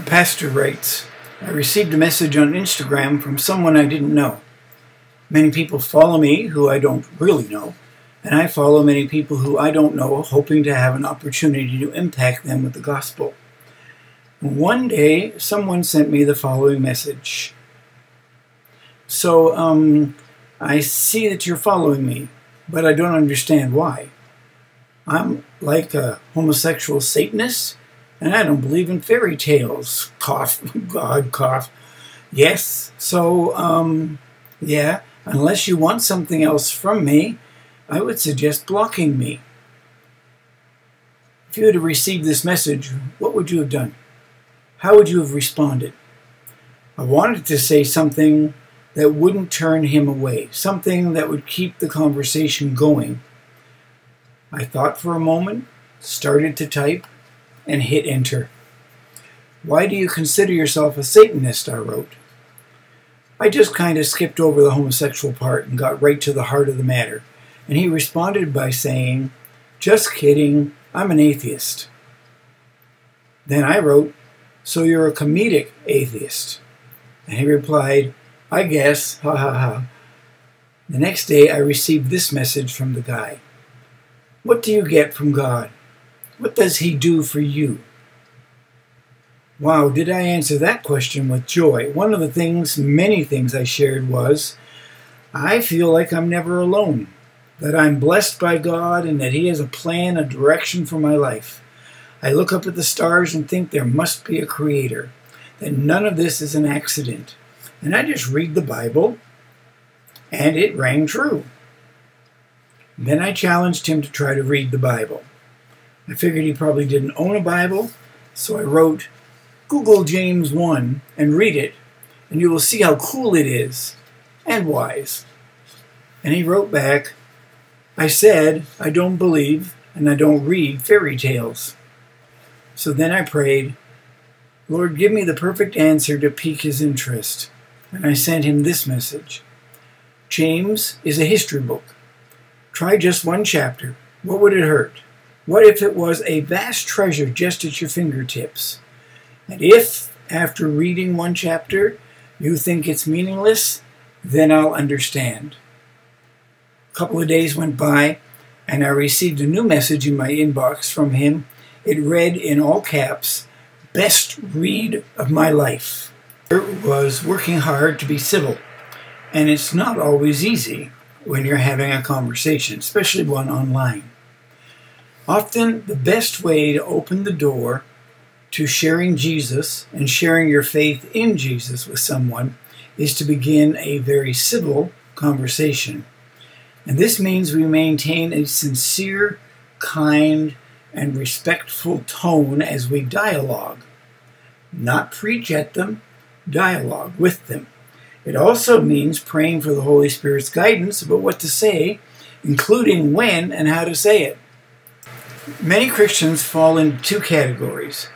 Pastor writes, I received a message on Instagram from someone I didn't know. Many people follow me who I don't really know, and I follow many people who I don't know, hoping to have an opportunity to impact them with the gospel. One day, someone sent me the following message. So, um, I see that you're following me, but I don't understand why. I'm like a homosexual Satanist and I don't believe in fairy tales. Cough, God, cough. Yes, so, um, yeah, unless you want something else from me, I would suggest blocking me. If you had received this message, what would you have done? How would you have responded? I wanted to say something that wouldn't turn him away, something that would keep the conversation going. I thought for a moment, started to type, and hit enter. Why do you consider yourself a Satanist? I wrote. I just kind of skipped over the homosexual part and got right to the heart of the matter. And he responded by saying, Just kidding, I'm an atheist. Then I wrote, So you're a comedic atheist? And he replied, I guess, ha ha ha. The next day I received this message from the guy What do you get from God? What does He do for you? Wow, did I answer that question with joy? One of the things, many things I shared was I feel like I'm never alone, that I'm blessed by God and that He has a plan, a direction for my life. I look up at the stars and think there must be a Creator, that none of this is an accident. And I just read the Bible, and it rang true. Then I challenged him to try to read the Bible. I figured he probably didn't own a Bible, so I wrote, Google James 1 and read it, and you will see how cool it is and wise. And he wrote back, I said, I don't believe and I don't read fairy tales. So then I prayed, Lord, give me the perfect answer to pique his interest. And I sent him this message James is a history book. Try just one chapter. What would it hurt? What if it was a vast treasure just at your fingertips? And if, after reading one chapter, you think it's meaningless, then I'll understand. A couple of days went by, and I received a new message in my inbox from him. It read in all caps, Best read of my life. It was working hard to be civil, and it's not always easy when you're having a conversation, especially one online. Often, the best way to open the door to sharing Jesus and sharing your faith in Jesus with someone is to begin a very civil conversation. And this means we maintain a sincere, kind, and respectful tone as we dialogue. Not preach at them, dialogue with them. It also means praying for the Holy Spirit's guidance about what to say, including when and how to say it. Many Christians fall into two categories,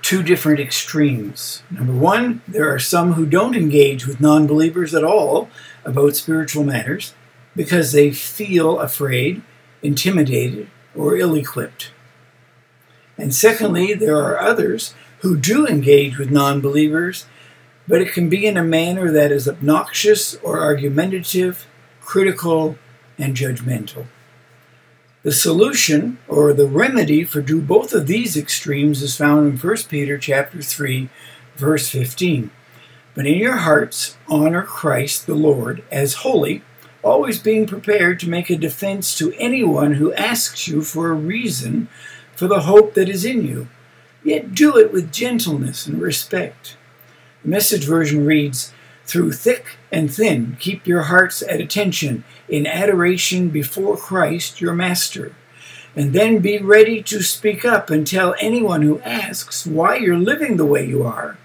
two different extremes. Number one, there are some who don't engage with non believers at all about spiritual matters because they feel afraid, intimidated, or ill equipped. And secondly, there are others who do engage with non believers, but it can be in a manner that is obnoxious or argumentative, critical, and judgmental. The solution or the remedy for do both of these extremes is found in 1 Peter chapter 3 verse 15. But in your hearts honor Christ the Lord as holy, always being prepared to make a defense to anyone who asks you for a reason for the hope that is in you. Yet do it with gentleness and respect. The message version reads, through thick and thin, keep your hearts at attention in adoration before Christ your Master. And then be ready to speak up and tell anyone who asks why you're living the way you are,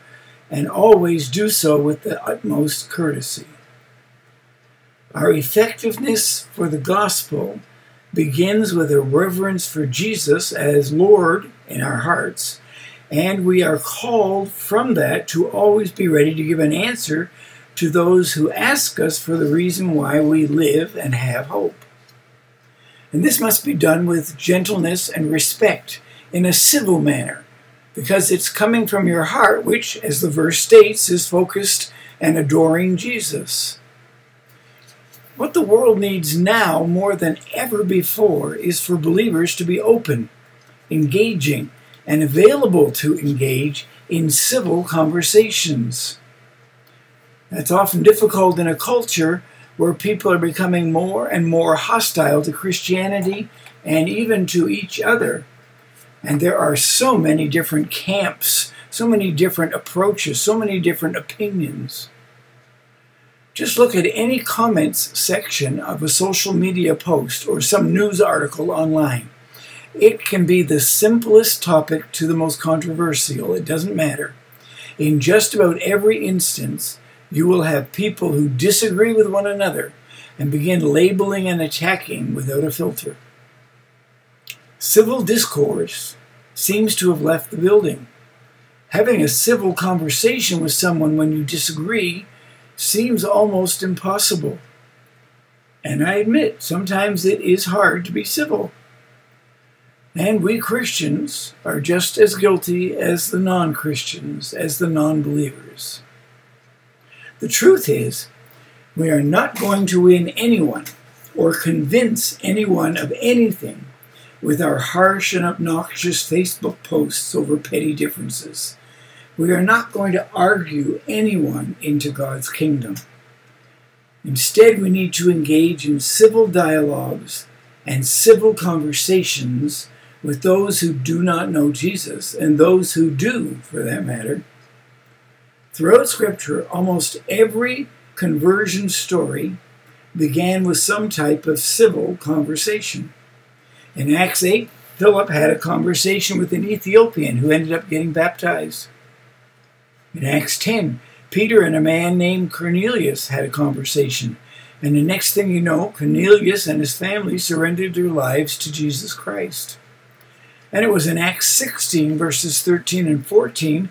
and always do so with the utmost courtesy. Our effectiveness for the gospel begins with a reverence for Jesus as Lord in our hearts, and we are called from that to always be ready to give an answer to those who ask us for the reason why we live and have hope. And this must be done with gentleness and respect in a civil manner, because it's coming from your heart, which, as the verse states, is focused and adoring Jesus. What the world needs now more than ever before is for believers to be open, engaging, and available to engage in civil conversations. That's often difficult in a culture where people are becoming more and more hostile to Christianity and even to each other. And there are so many different camps, so many different approaches, so many different opinions. Just look at any comments section of a social media post or some news article online. It can be the simplest topic to the most controversial, it doesn't matter. In just about every instance, you will have people who disagree with one another and begin labeling and attacking without a filter. Civil discourse seems to have left the building. Having a civil conversation with someone when you disagree seems almost impossible. And I admit, sometimes it is hard to be civil. And we Christians are just as guilty as the non Christians, as the non believers. The truth is, we are not going to win anyone or convince anyone of anything with our harsh and obnoxious Facebook posts over petty differences. We are not going to argue anyone into God's kingdom. Instead, we need to engage in civil dialogues and civil conversations with those who do not know Jesus and those who do, for that matter. Throughout Scripture, almost every conversion story began with some type of civil conversation. In Acts 8, Philip had a conversation with an Ethiopian who ended up getting baptized. In Acts 10, Peter and a man named Cornelius had a conversation. And the next thing you know, Cornelius and his family surrendered their lives to Jesus Christ. And it was in Acts 16, verses 13 and 14,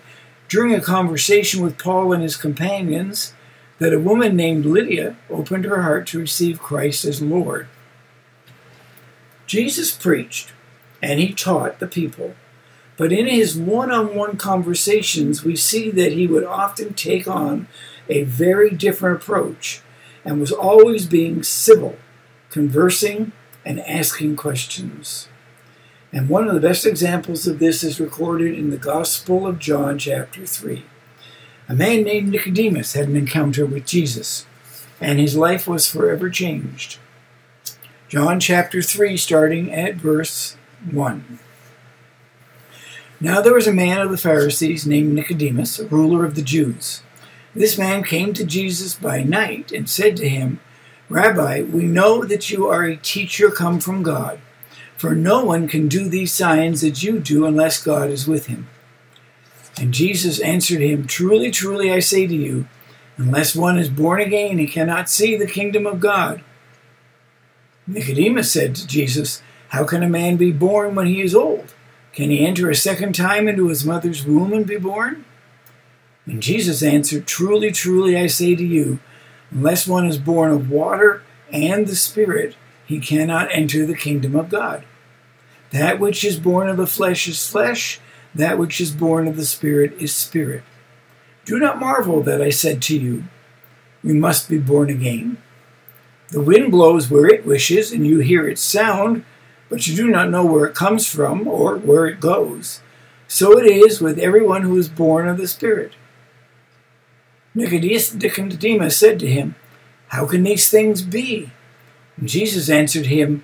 during a conversation with Paul and his companions, that a woman named Lydia opened her heart to receive Christ as Lord. Jesus preached and he taught the people, but in his one on one conversations, we see that he would often take on a very different approach and was always being civil, conversing, and asking questions. And one of the best examples of this is recorded in the Gospel of John, chapter 3. A man named Nicodemus had an encounter with Jesus, and his life was forever changed. John chapter 3, starting at verse 1. Now there was a man of the Pharisees named Nicodemus, a ruler of the Jews. This man came to Jesus by night and said to him, Rabbi, we know that you are a teacher come from God. For no one can do these signs that you do unless God is with him. And Jesus answered him, Truly, truly, I say to you, unless one is born again, he cannot see the kingdom of God. Nicodemus said to Jesus, How can a man be born when he is old? Can he enter a second time into his mother's womb and be born? And Jesus answered, Truly, truly, I say to you, unless one is born of water and the Spirit, he cannot enter the kingdom of God. That which is born of the flesh is flesh, that which is born of the Spirit is spirit. Do not marvel that I said to you, You must be born again. The wind blows where it wishes, and you hear its sound, but you do not know where it comes from or where it goes. So it is with everyone who is born of the Spirit. Nicodemus said to him, How can these things be? And Jesus answered him,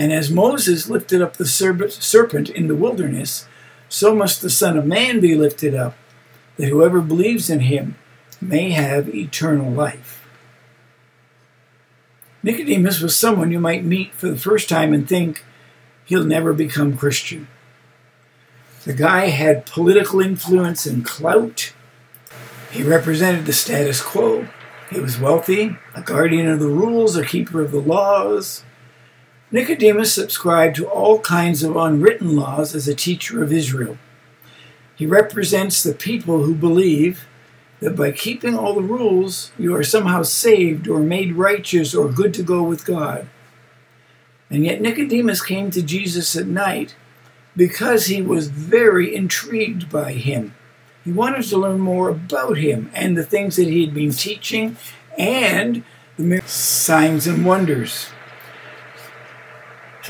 And as Moses lifted up the serpent in the wilderness, so must the Son of Man be lifted up, that whoever believes in him may have eternal life. Nicodemus was someone you might meet for the first time and think, he'll never become Christian. The guy had political influence and clout. He represented the status quo. He was wealthy, a guardian of the rules, a keeper of the laws. Nicodemus subscribed to all kinds of unwritten laws as a teacher of Israel. He represents the people who believe that by keeping all the rules, you are somehow saved or made righteous or good to go with God. And yet Nicodemus came to Jesus at night because he was very intrigued by him. He wanted to learn more about him and the things that he had been teaching and the signs and wonders.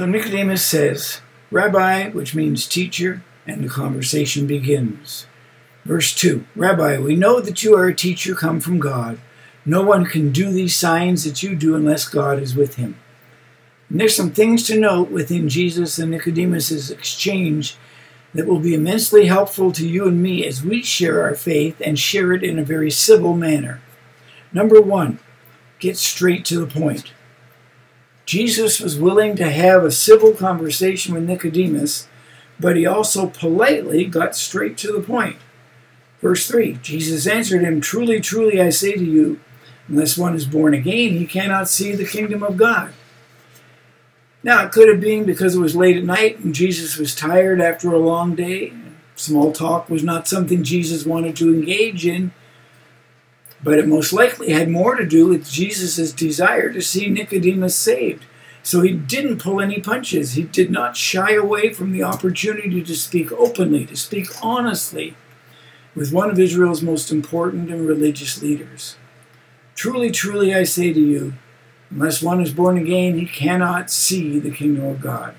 So Nicodemus says, Rabbi, which means teacher, and the conversation begins. Verse 2 Rabbi, we know that you are a teacher come from God. No one can do these signs that you do unless God is with him. And there's some things to note within Jesus and Nicodemus's exchange that will be immensely helpful to you and me as we share our faith and share it in a very civil manner. Number one, get straight to the point. Jesus was willing to have a civil conversation with Nicodemus, but he also politely got straight to the point. Verse 3 Jesus answered him, Truly, truly, I say to you, unless one is born again, he cannot see the kingdom of God. Now, it could have been because it was late at night and Jesus was tired after a long day. Small talk was not something Jesus wanted to engage in, but it most likely had more to do with Jesus' desire to see Nicodemus saved. So he didn't pull any punches. He did not shy away from the opportunity to speak openly, to speak honestly with one of Israel's most important and religious leaders. Truly, truly, I say to you, Unless one is born again, he cannot see the kingdom of God.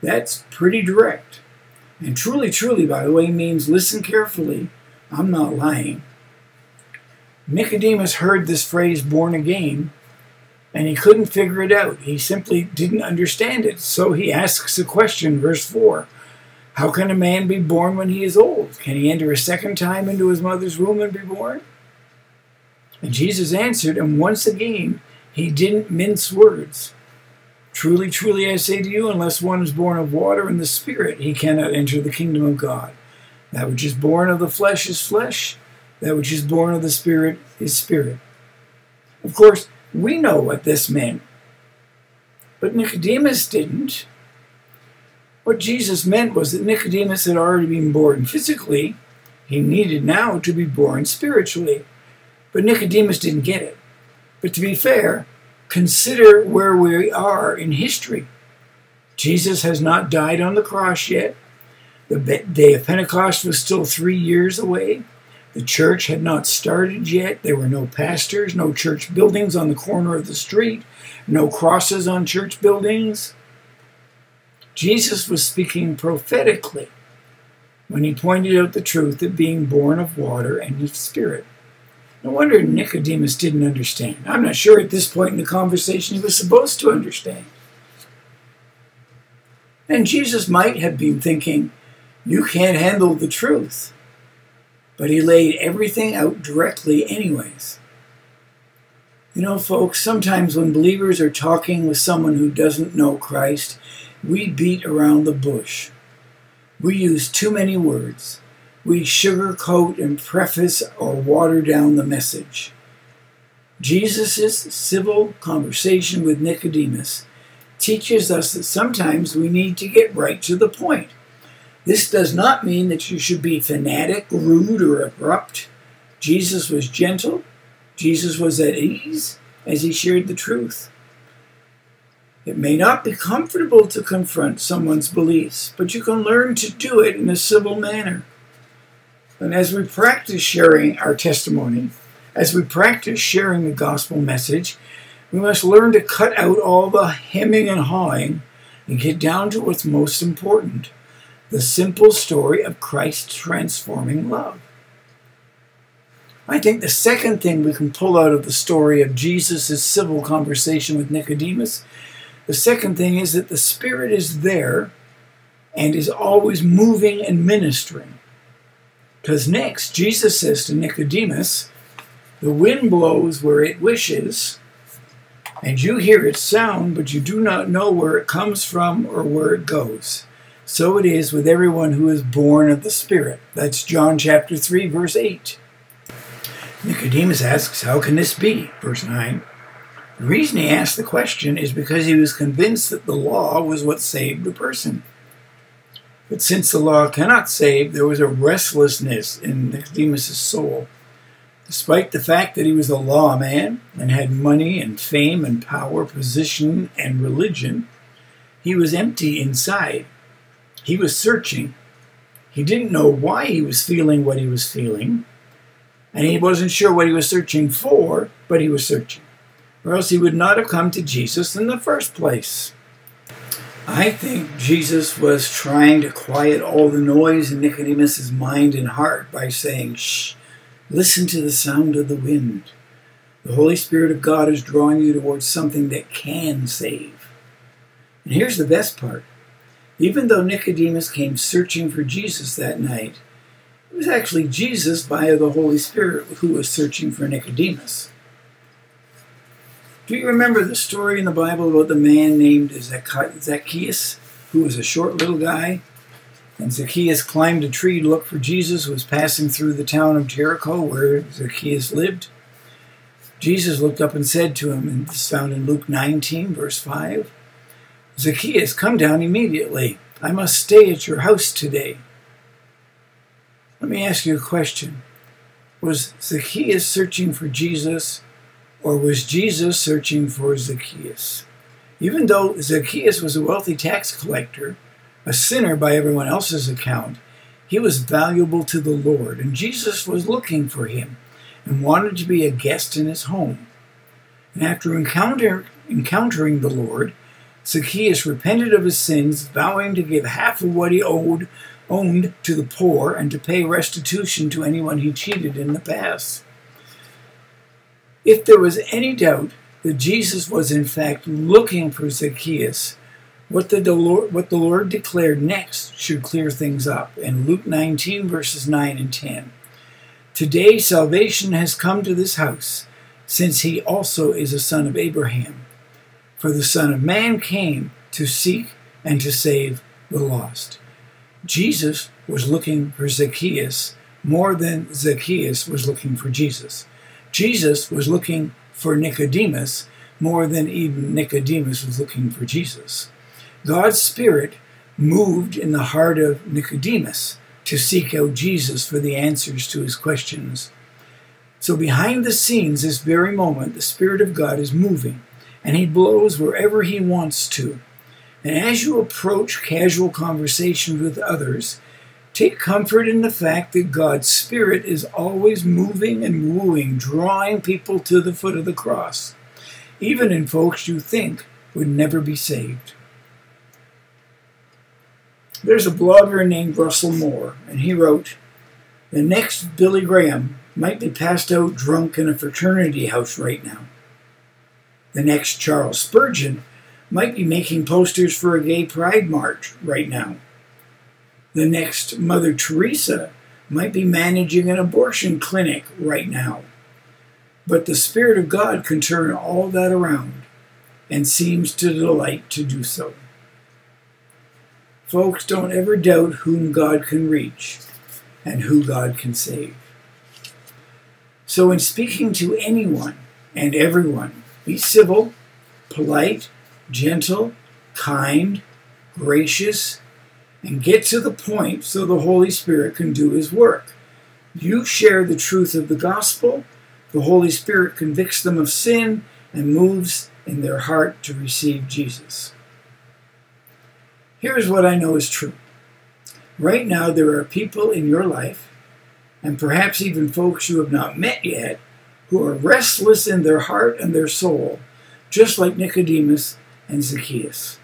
That's pretty direct. And truly, truly, by the way, means listen carefully. I'm not lying. Nicodemus heard this phrase born again and he couldn't figure it out. He simply didn't understand it. So he asks a question, verse 4 How can a man be born when he is old? Can he enter a second time into his mother's womb and be born? And Jesus answered, and once again, he didn't mince words. Truly, truly, I say to you, unless one is born of water and the Spirit, he cannot enter the kingdom of God. That which is born of the flesh is flesh, that which is born of the Spirit is spirit. Of course, we know what this meant, but Nicodemus didn't. What Jesus meant was that Nicodemus had already been born physically, he needed now to be born spiritually. But Nicodemus didn't get it. But to be fair, consider where we are in history. Jesus has not died on the cross yet. The day of Pentecost was still three years away. The church had not started yet. There were no pastors, no church buildings on the corner of the street, no crosses on church buildings. Jesus was speaking prophetically when he pointed out the truth of being born of water and of spirit. No wonder Nicodemus didn't understand. I'm not sure at this point in the conversation he was supposed to understand. And Jesus might have been thinking, You can't handle the truth. But he laid everything out directly, anyways. You know, folks, sometimes when believers are talking with someone who doesn't know Christ, we beat around the bush. We use too many words we sugarcoat and preface or water down the message. Jesus' civil conversation with Nicodemus teaches us that sometimes we need to get right to the point. This does not mean that you should be fanatic, rude, or abrupt. Jesus was gentle. Jesus was at ease as he shared the truth. It may not be comfortable to confront someone's beliefs, but you can learn to do it in a civil manner. And as we practice sharing our testimony, as we practice sharing the gospel message, we must learn to cut out all the hemming and hawing and get down to what's most important the simple story of Christ's transforming love. I think the second thing we can pull out of the story of Jesus' civil conversation with Nicodemus, the second thing is that the Spirit is there and is always moving and ministering. Because next, Jesus says to Nicodemus, The wind blows where it wishes, and you hear its sound, but you do not know where it comes from or where it goes. So it is with everyone who is born of the Spirit. That's John chapter 3, verse 8. Nicodemus asks, How can this be? Verse 9. The reason he asked the question is because he was convinced that the law was what saved the person. But since the law cannot save, there was a restlessness in Nicodemus' soul. Despite the fact that he was a lawman and had money and fame and power, position and religion, he was empty inside. He was searching. He didn't know why he was feeling what he was feeling, and he wasn't sure what he was searching for, but he was searching. Or else he would not have come to Jesus in the first place. I think Jesus was trying to quiet all the noise in Nicodemus's mind and heart by saying, Shh, listen to the sound of the wind. The Holy Spirit of God is drawing you towards something that can save. And here's the best part. Even though Nicodemus came searching for Jesus that night, it was actually Jesus via the Holy Spirit who was searching for Nicodemus. Do you remember the story in the Bible about the man named Zacchaeus, who was a short little guy? And Zacchaeus climbed a tree to look for Jesus, was passing through the town of Jericho where Zacchaeus lived. Jesus looked up and said to him, and this is found in Luke 19, verse 5, Zacchaeus, come down immediately. I must stay at your house today. Let me ask you a question. Was Zacchaeus searching for Jesus or was Jesus searching for Zacchaeus? Even though Zacchaeus was a wealthy tax collector, a sinner by everyone else's account, he was valuable to the Lord, and Jesus was looking for him and wanted to be a guest in his home. And after encounter, encountering the Lord, Zacchaeus repented of his sins, vowing to give half of what he owed owned to the poor and to pay restitution to anyone he cheated in the past. If there was any doubt that Jesus was in fact looking for Zacchaeus, what the, Lord, what the Lord declared next should clear things up in Luke 19, verses 9 and 10. Today salvation has come to this house, since he also is a son of Abraham. For the Son of Man came to seek and to save the lost. Jesus was looking for Zacchaeus more than Zacchaeus was looking for Jesus. Jesus was looking for Nicodemus more than even Nicodemus was looking for Jesus. God's Spirit moved in the heart of Nicodemus to seek out Jesus for the answers to his questions. So, behind the scenes, this very moment, the Spirit of God is moving, and He blows wherever He wants to. And as you approach casual conversations with others, Take comfort in the fact that God's Spirit is always moving and wooing, drawing people to the foot of the cross, even in folks you think would never be saved. There's a blogger named Russell Moore, and he wrote The next Billy Graham might be passed out drunk in a fraternity house right now. The next Charles Spurgeon might be making posters for a gay pride march right now the next Mother Teresa might be managing an abortion clinic right now. But the Spirit of God can turn all that around and seems to delight to do so. Folks, don't ever doubt whom God can reach and who God can save. So, in speaking to anyone and everyone, be civil, polite, gentle, kind, gracious, and get to the point so the Holy Spirit can do His work. You share the truth of the gospel, the Holy Spirit convicts them of sin and moves in their heart to receive Jesus. Here's what I know is true. Right now, there are people in your life, and perhaps even folks you have not met yet, who are restless in their heart and their soul, just like Nicodemus and Zacchaeus.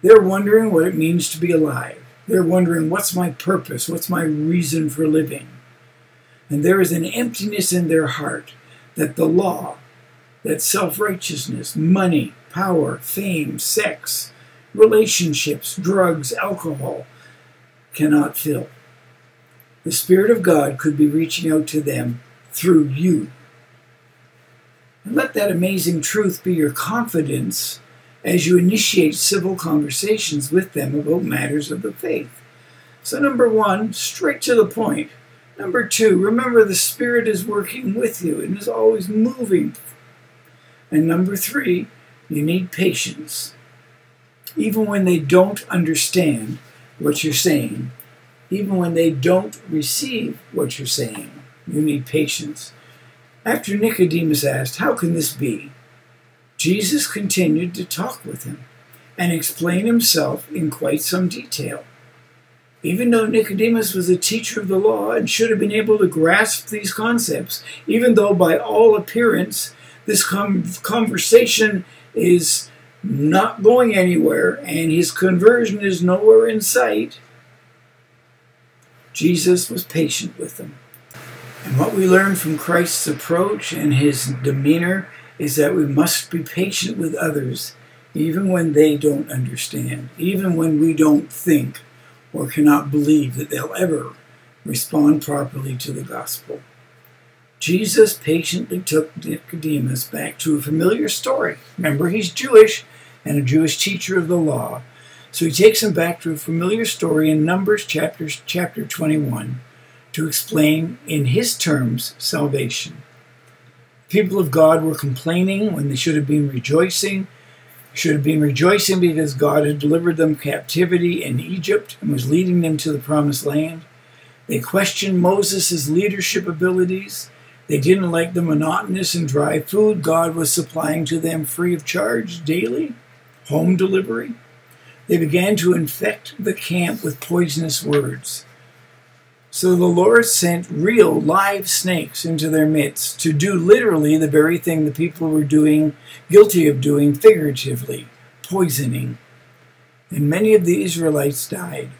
They're wondering what it means to be alive. They're wondering, what's my purpose? What's my reason for living? And there is an emptiness in their heart that the law, that self righteousness, money, power, fame, sex, relationships, drugs, alcohol cannot fill. The Spirit of God could be reaching out to them through you. And let that amazing truth be your confidence as you initiate civil conversations with them about matters of the faith. So, number one, straight to the point. Number two, remember the Spirit is working with you and is always moving. And number three, you need patience. Even when they don't understand what you're saying, even when they don't receive what you're saying, you need patience. After Nicodemus asked, How can this be? Jesus continued to talk with him and explain himself in quite some detail. Even though Nicodemus was a teacher of the law and should have been able to grasp these concepts, even though by all appearance this conversation is not going anywhere and his conversion is nowhere in sight, Jesus was patient with them. And what we learn from Christ's approach and his demeanor is that we must be patient with others, even when they don't understand, even when we don't think or cannot believe that they'll ever respond properly to the gospel. Jesus patiently took Nicodemus back to a familiar story. Remember, he's Jewish and a Jewish teacher of the law. So he takes him back to a familiar story in Numbers chapter, chapter 21 to explain in his terms salvation. People of God were complaining when they should have been rejoicing should have been rejoicing because God had delivered them captivity in Egypt and was leading them to the promised land. They questioned Moses' leadership abilities. They didn't like the monotonous and dry food God was supplying to them free of charge daily, home delivery. They began to infect the camp with poisonous words. So the Lord sent real live snakes into their midst to do literally the very thing the people were doing, guilty of doing figuratively, poisoning. And many of the Israelites died.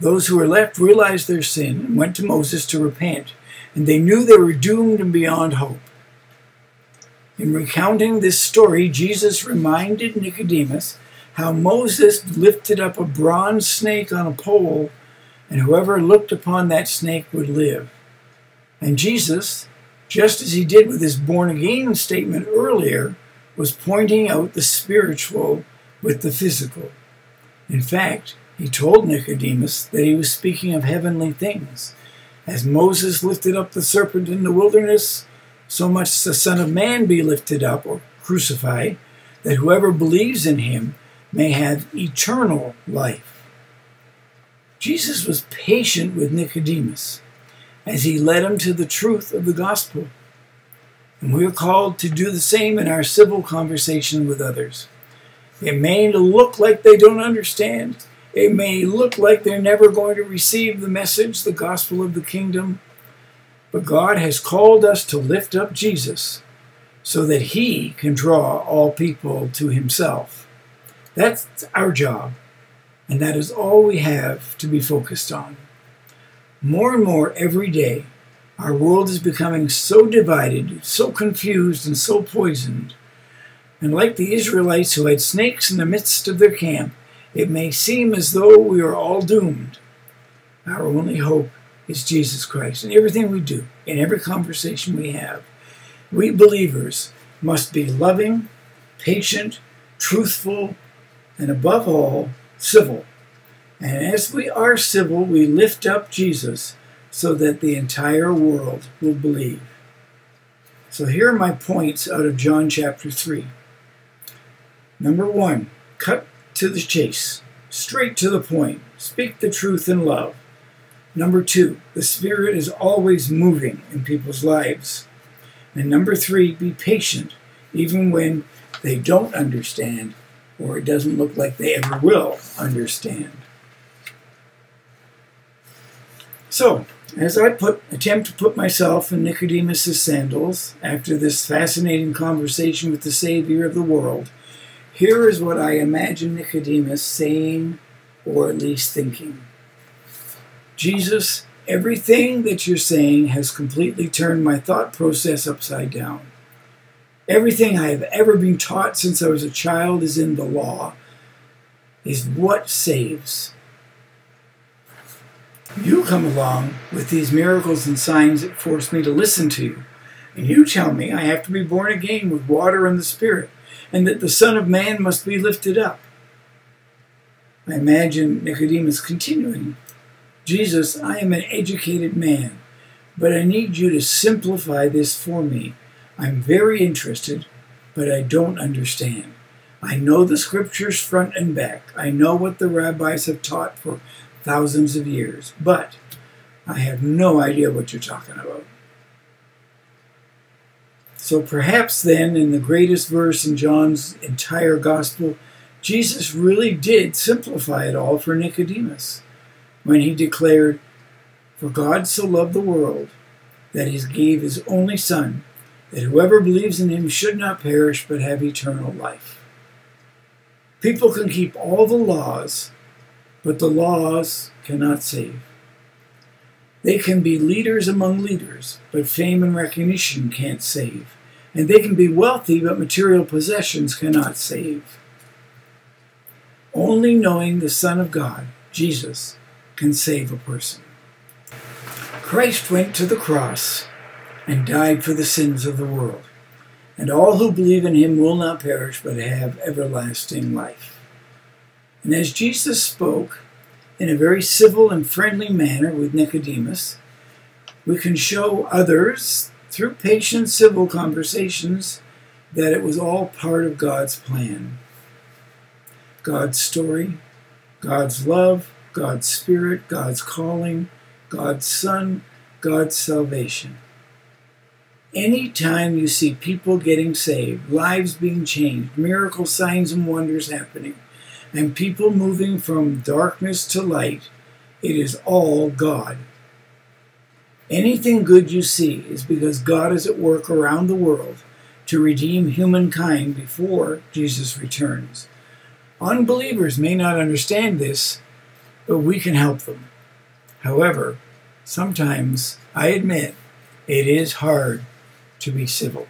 Those who were left realized their sin and went to Moses to repent, and they knew they were doomed and beyond hope. In recounting this story, Jesus reminded Nicodemus how Moses lifted up a bronze snake on a pole and whoever looked upon that snake would live. And Jesus, just as he did with his born again statement earlier, was pointing out the spiritual with the physical. In fact, he told Nicodemus that he was speaking of heavenly things. As Moses lifted up the serpent in the wilderness, so much the Son of Man be lifted up or crucified, that whoever believes in him may have eternal life. Jesus was patient with Nicodemus as he led him to the truth of the gospel. And we are called to do the same in our civil conversation with others. It may look like they don't understand. It may look like they're never going to receive the message, the gospel of the kingdom. But God has called us to lift up Jesus so that he can draw all people to himself. That's our job. And that is all we have to be focused on. More and more every day, our world is becoming so divided, so confused, and so poisoned. And like the Israelites who had snakes in the midst of their camp, it may seem as though we are all doomed. Our only hope is Jesus Christ. In everything we do, in every conversation we have, we believers must be loving, patient, truthful, and above all, civil. And as we are civil, we lift up Jesus so that the entire world will believe. So here are my points out of John chapter 3. Number one, cut to the chase, straight to the point, speak the truth in love. Number two, the Spirit is always moving in people's lives. And number three, be patient, even when they don't understand or it doesn't look like they ever will understand. So, as I put, attempt to put myself in Nicodemus' sandals after this fascinating conversation with the Savior of the world, here is what I imagine Nicodemus saying, or at least thinking Jesus, everything that you're saying has completely turned my thought process upside down. Everything I have ever been taught since I was a child is in the law, is what saves. You come along with these miracles and signs that force me to listen to you. And you tell me I have to be born again with water and the Spirit, and that the Son of Man must be lifted up. I imagine Nicodemus continuing Jesus, I am an educated man. but I need you to simplify this for me. I'm very interested, but I don't understand. I know the scriptures front and back. I know what the rabbis have taught for thousands of years, but I have no idea what you're talking about. So perhaps then, in the greatest verse in John's entire gospel, Jesus really did simplify it all for Nicodemus when he declared, For God so loved the world that he gave his only Son, that whoever believes in him should not perish but have eternal life. People can keep all the laws, but the laws cannot save. They can be leaders among leaders, but fame and recognition can't save. And they can be wealthy, but material possessions cannot save. Only knowing the Son of God, Jesus, can save a person. Christ went to the cross and died for the sins of the world and all who believe in him will not perish but have everlasting life. And as Jesus spoke in a very civil and friendly manner with Nicodemus, we can show others through patient civil conversations that it was all part of God's plan. God's story, God's love, God's spirit, God's calling, God's Son, God's salvation. Anytime you see people getting saved, lives being changed, miracle signs and wonders happening, and people moving from darkness to light, it is all God. Anything good you see is because God is at work around the world to redeem humankind before Jesus returns. Unbelievers may not understand this, but we can help them. However, sometimes, I admit, it is hard to be civil.